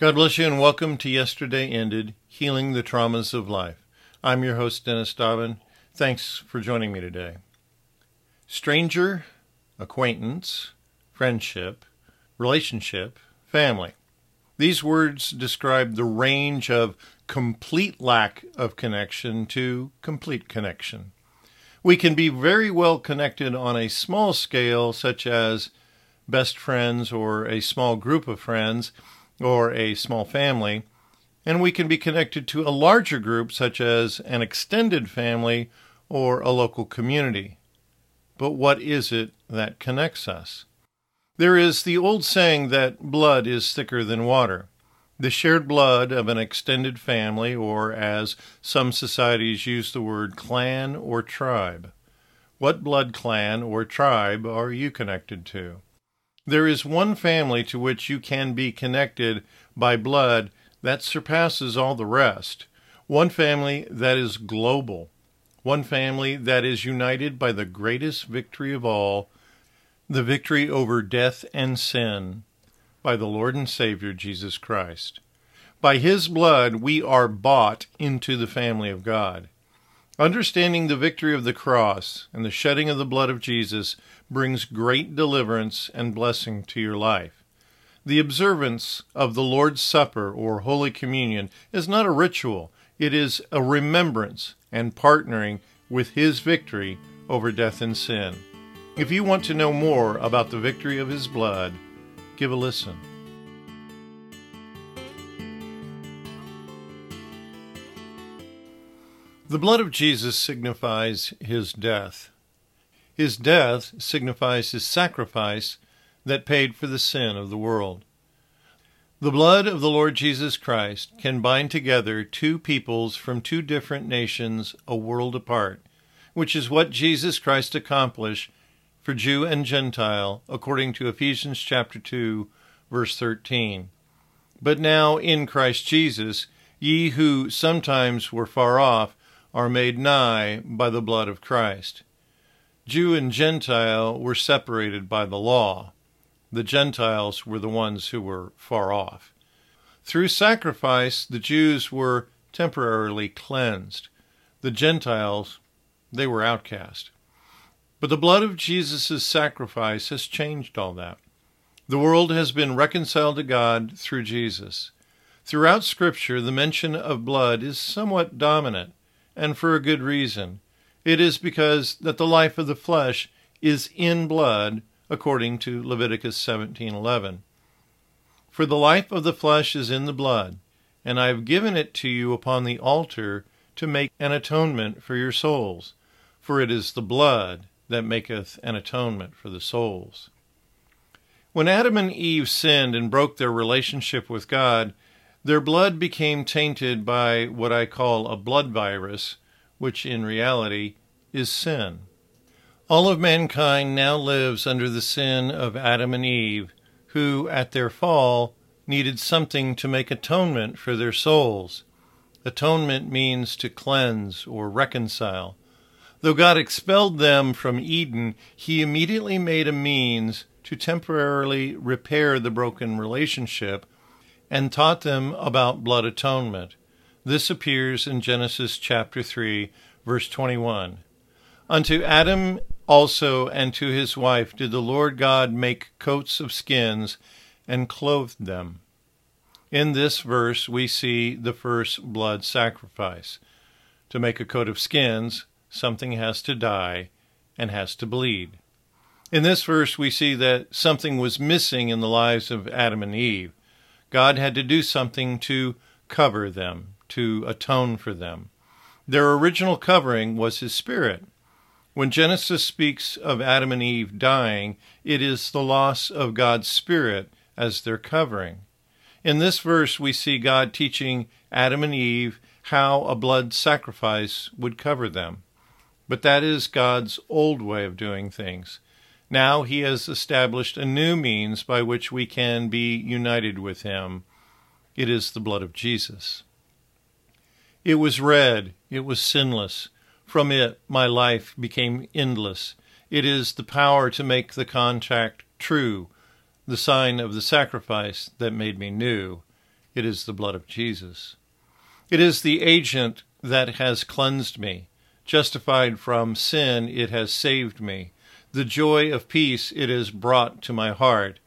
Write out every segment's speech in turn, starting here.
God bless you and welcome to Yesterday Ended Healing the Traumas of Life. I'm your host, Dennis Dobbin. Thanks for joining me today. Stranger, acquaintance, friendship, relationship, family. These words describe the range of complete lack of connection to complete connection. We can be very well connected on a small scale, such as best friends or a small group of friends or a small family, and we can be connected to a larger group, such as an extended family or a local community. But what is it that connects us? There is the old saying that blood is thicker than water. The shared blood of an extended family, or as some societies use the word clan or tribe. What blood clan or tribe are you connected to? There is one family to which you can be connected by blood that surpasses all the rest. One family that is global. One family that is united by the greatest victory of all, the victory over death and sin, by the Lord and Savior Jesus Christ. By his blood we are bought into the family of God. Understanding the victory of the cross and the shedding of the blood of Jesus brings great deliverance and blessing to your life. The observance of the Lord's Supper or Holy Communion is not a ritual, it is a remembrance and partnering with His victory over death and sin. If you want to know more about the victory of His blood, give a listen. The blood of Jesus signifies his death. His death signifies his sacrifice that paid for the sin of the world. The blood of the Lord Jesus Christ can bind together two peoples from two different nations a world apart, which is what Jesus Christ accomplished for Jew and Gentile, according to Ephesians chapter 2, verse 13. But now in Christ Jesus, ye who sometimes were far off are made nigh by the blood of Christ. Jew and Gentile were separated by the law. The Gentiles were the ones who were far off. Through sacrifice, the Jews were temporarily cleansed. The Gentiles, they were outcast. But the blood of Jesus' sacrifice has changed all that. The world has been reconciled to God through Jesus. Throughout Scripture, the mention of blood is somewhat dominant and for a good reason. It is because that the life of the flesh is in blood, according to Leviticus 17:11. For the life of the flesh is in the blood, and I have given it to you upon the altar to make an atonement for your souls, for it is the blood that maketh an atonement for the souls. When Adam and Eve sinned and broke their relationship with God, their blood became tainted by what I call a blood virus, which in reality is sin. All of mankind now lives under the sin of Adam and Eve, who, at their fall, needed something to make atonement for their souls. Atonement means to cleanse or reconcile. Though God expelled them from Eden, He immediately made a means to temporarily repair the broken relationship and taught them about blood atonement. This appears in Genesis chapter 3, verse 21. Unto Adam also and to his wife did the Lord God make coats of skins and clothed them. In this verse, we see the first blood sacrifice. To make a coat of skins, something has to die and has to bleed. In this verse, we see that something was missing in the lives of Adam and Eve. God had to do something to cover them, to atone for them. Their original covering was His Spirit. When Genesis speaks of Adam and Eve dying, it is the loss of God's Spirit as their covering. In this verse, we see God teaching Adam and Eve how a blood sacrifice would cover them. But that is God's old way of doing things. Now he has established a new means by which we can be united with him. It is the blood of Jesus. It was red, it was sinless. From it, my life became endless. It is the power to make the contact true, the sign of the sacrifice that made me new. It is the blood of Jesus. It is the agent that has cleansed me. Justified from sin, it has saved me. The joy of peace it has brought to my heart,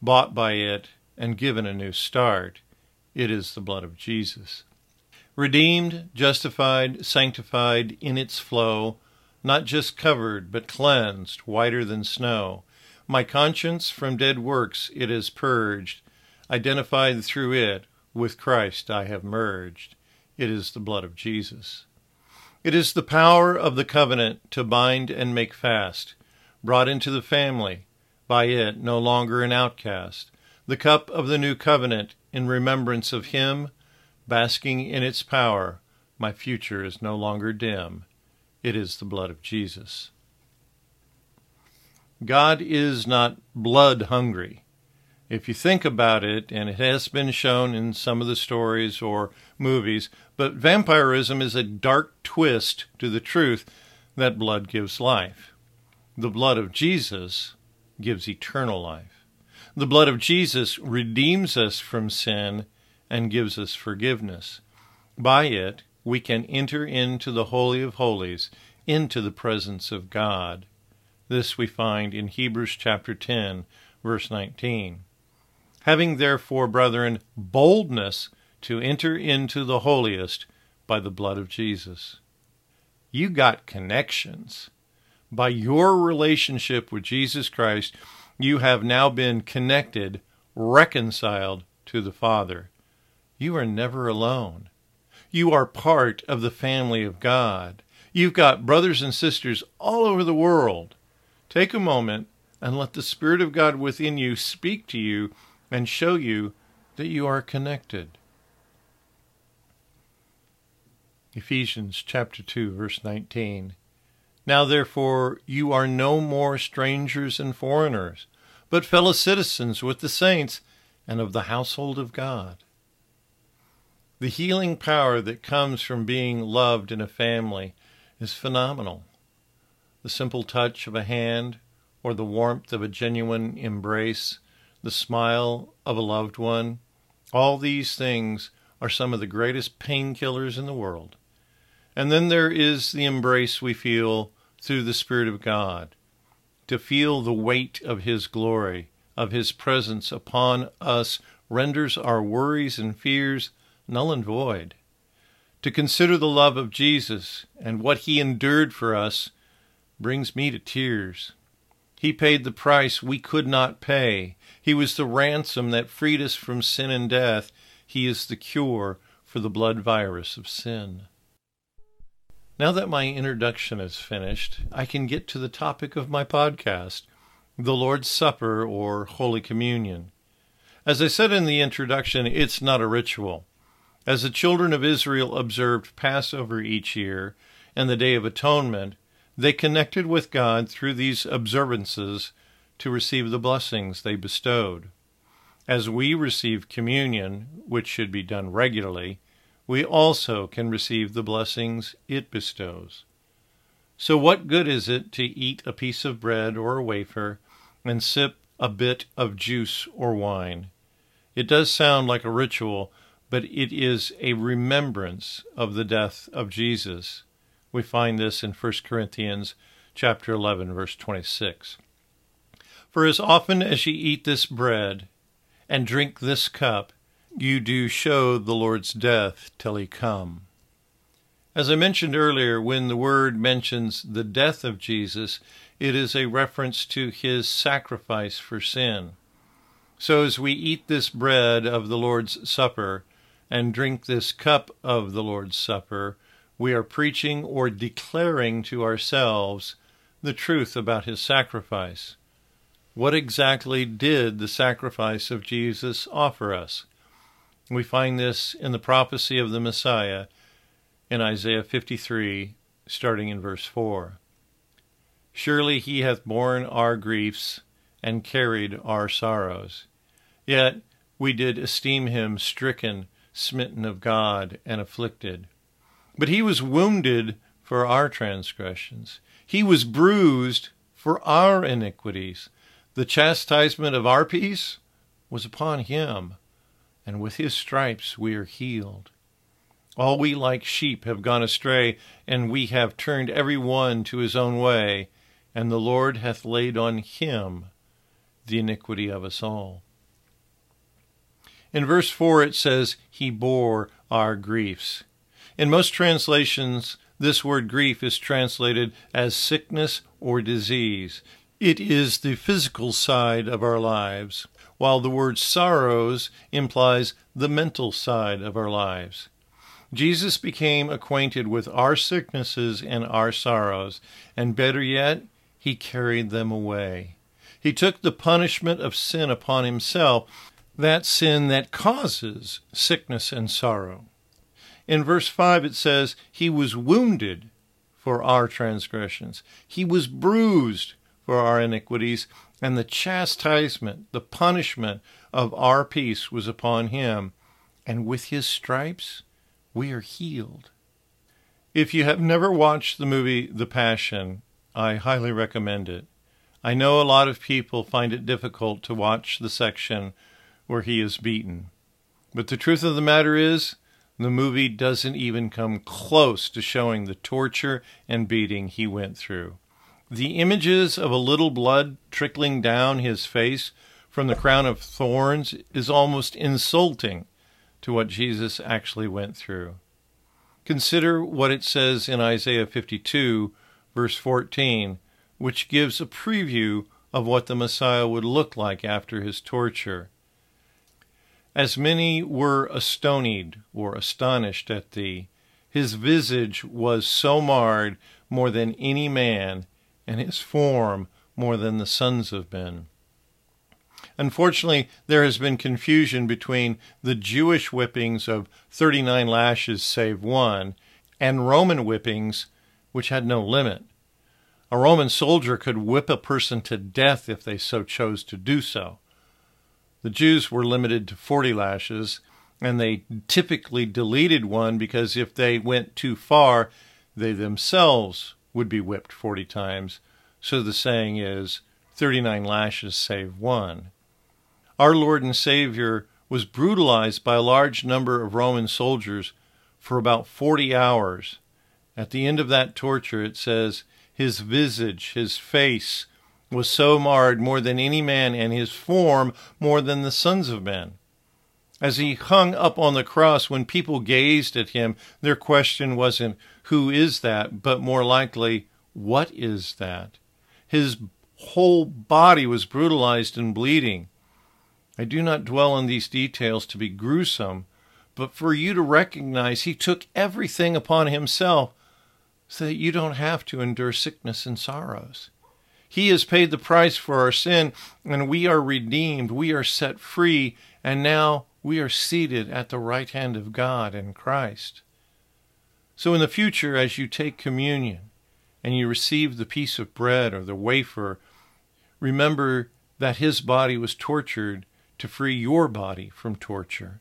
bought by it and given a new start. It is the blood of Jesus. Redeemed, justified, sanctified in its flow, not just covered, but cleansed, whiter than snow. My conscience from dead works it has purged, identified through it, with Christ I have merged. It is the blood of Jesus. It is the power of the covenant to bind and make fast, brought into the family, by it no longer an outcast. The cup of the new covenant in remembrance of him, basking in its power, my future is no longer dim. It is the blood of Jesus. God is not blood hungry. If you think about it, and it has been shown in some of the stories or movies, but vampirism is a dark twist to the truth that blood gives life. The blood of Jesus gives eternal life. The blood of Jesus redeems us from sin and gives us forgiveness. By it, we can enter into the Holy of Holies, into the presence of God. This we find in Hebrews chapter 10, verse 19. Having therefore, brethren, boldness to enter into the holiest by the blood of Jesus. You got connections. By your relationship with Jesus Christ, you have now been connected, reconciled to the Father. You are never alone. You are part of the family of God. You've got brothers and sisters all over the world. Take a moment and let the Spirit of God within you speak to you and show you that you are connected. Ephesians chapter 2 verse 19 Now therefore you are no more strangers and foreigners but fellow citizens with the saints and of the household of God the healing power that comes from being loved in a family is phenomenal. The simple touch of a hand, or the warmth of a genuine embrace, the smile of a loved one, all these things are some of the greatest painkillers in the world. And then there is the embrace we feel through the Spirit of God, to feel the weight of His glory, of His presence upon us, renders our worries and fears null and void. To consider the love of Jesus and what he endured for us brings me to tears. He paid the price we could not pay. He was the ransom that freed us from sin and death. He is the cure for the blood virus of sin. Now that my introduction is finished, I can get to the topic of my podcast, the Lord's Supper or Holy Communion. As I said in the introduction, it's not a ritual. As the children of Israel observed Passover each year and the Day of Atonement, they connected with God through these observances to receive the blessings they bestowed. As we receive communion, which should be done regularly, we also can receive the blessings it bestows. So, what good is it to eat a piece of bread or a wafer and sip a bit of juice or wine? It does sound like a ritual, but it is a remembrance of the death of Jesus. We find this in 1 Corinthians chapter 11 verse 26. For as often as ye eat this bread and drink this cup, you do show the Lord's death till he come. As I mentioned earlier, when the word mentions the death of Jesus, it is a reference to his sacrifice for sin. So as we eat this bread of the Lord's Supper, and drink this cup of the Lord's Supper, we are preaching or declaring to ourselves the truth about his sacrifice. What exactly did the sacrifice of Jesus offer us? We find this in the prophecy of the Messiah in Isaiah 53, starting in verse 4. Surely he hath borne our griefs and carried our sorrows. Yet we did esteem him stricken smitten of God, and afflicted. But he was wounded for our transgressions, he was bruised for our iniquities. The chastisement of our peace was upon him. and with his stripes we are healed. All we like sheep have gone astray, and we have turned every one to his own way, and the Lord hath laid on him the iniquity of us all. In verse 4 it says, He bore our griefs. In most translations, this word grief is translated as sickness or disease. It is the physical side of our lives, while the word sorrows implies the mental side of our lives. Jesus became acquainted with our sicknesses and our sorrows, and better yet, he carried them away. He took the punishment of sin upon himself, that sin that causes sickness and sorrow. In verse 5, it says, He was wounded for our transgressions, He was bruised for our iniquities, and the chastisement, the punishment of our peace was upon Him, and with His stripes we are healed. If you have never watched the movie The Passion, I highly recommend it. I know a lot of people find it difficult to watch the section where he is beaten. But the truth of the matter is, the movie doesn't even come close to showing the torture and beating he went through. The images of a little blood trickling down his face from the crown of thorns is almost insulting to what Jesus actually went through. Consider what it says in Isaiah 52, verse 14, which gives a preview of what the Messiah would look like after his torture. As many were astonied or astonished at thee, his visage was so marred more than any man, and his form more than the sons of men. Unfortunately, there has been confusion between the Jewish whippings of 39 lashes save one and Roman whippings, which had no limit. A Roman soldier could whip a person to death if they so chose to do so. The Jews were limited to 40 lashes, and they typically deleted one because if they went too far, they themselves would be whipped 40 times. So the saying is 39 lashes save one. Our Lord and Savior was brutalized by a large number of Roman soldiers for about 40 hours. At the end of that torture, it says, his visage, his face, was so marred more than any man, and his form more than the sons of men. As he hung up on the cross, when people gazed at him, their question wasn't, Who is that? but more likely, What is that? His whole body was brutalized and bleeding. I do not dwell on these details to be gruesome, but for you to recognize he took everything upon himself so that you don't have to endure sickness and sorrows. He has paid the price for our sin, and we are redeemed. We are set free, and now we are seated at the right hand of God in Christ. So, in the future, as you take communion and you receive the piece of bread or the wafer, remember that his body was tortured to free your body from torture.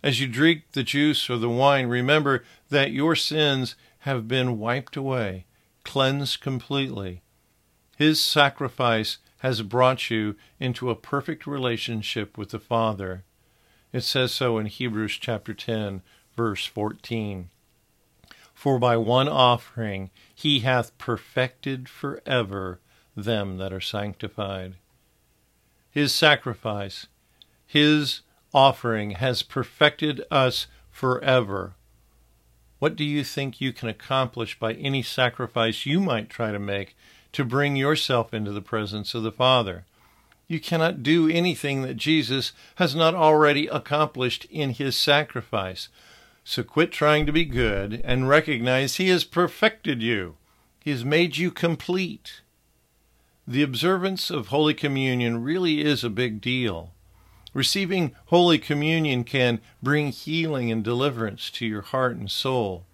As you drink the juice or the wine, remember that your sins have been wiped away, cleansed completely. His sacrifice has brought you into a perfect relationship with the Father. It says so in Hebrews chapter 10, verse 14. For by one offering he hath perfected forever them that are sanctified. His sacrifice his offering has perfected us forever. What do you think you can accomplish by any sacrifice you might try to make to bring yourself into the presence of the Father? You cannot do anything that Jesus has not already accomplished in his sacrifice. So quit trying to be good and recognize he has perfected you. He has made you complete. The observance of Holy Communion really is a big deal. Receiving Holy Communion can bring healing and deliverance to your heart and soul.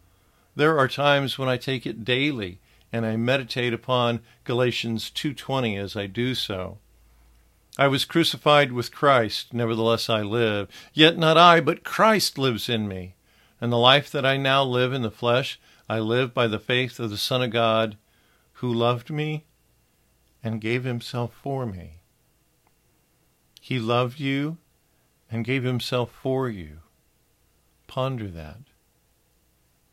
There are times when I take it daily and I meditate upon Galatians 2:20 as I do so. I was crucified with Christ, nevertheless I live, yet not I, but Christ lives in me. And the life that I now live in the flesh, I live by the faith of the Son of God, who loved me and gave himself for me. He loved you and gave himself for you. Ponder that.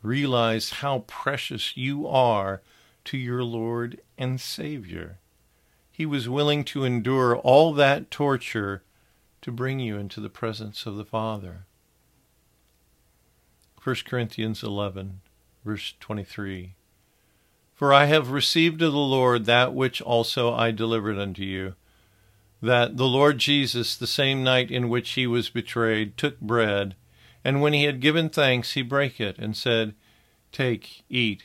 Realize how precious you are to your Lord and Savior. He was willing to endure all that torture to bring you into the presence of the Father. 1 Corinthians 11, verse 23. For I have received of the Lord that which also I delivered unto you, that the Lord Jesus, the same night in which he was betrayed, took bread, and when he had given thanks, he brake it, and said, Take, eat.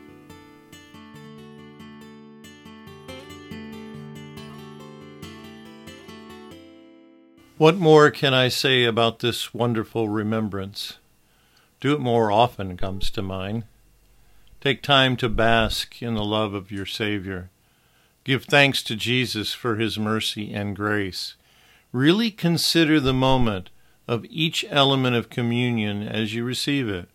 What more can I say about this wonderful remembrance? Do it more often comes to mind. Take time to bask in the love of your Savior. Give thanks to Jesus for his mercy and grace. Really consider the moment of each element of communion as you receive it.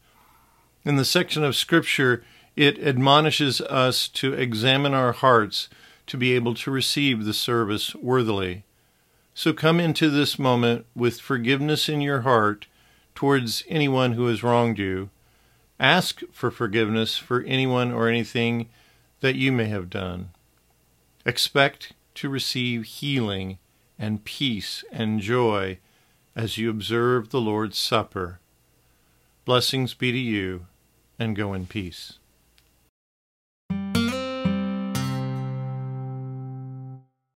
In the section of Scripture, it admonishes us to examine our hearts to be able to receive the service worthily. So come into this moment with forgiveness in your heart towards anyone who has wronged you. Ask for forgiveness for anyone or anything that you may have done. Expect to receive healing and peace and joy as you observe the Lord's Supper. Blessings be to you, and go in peace.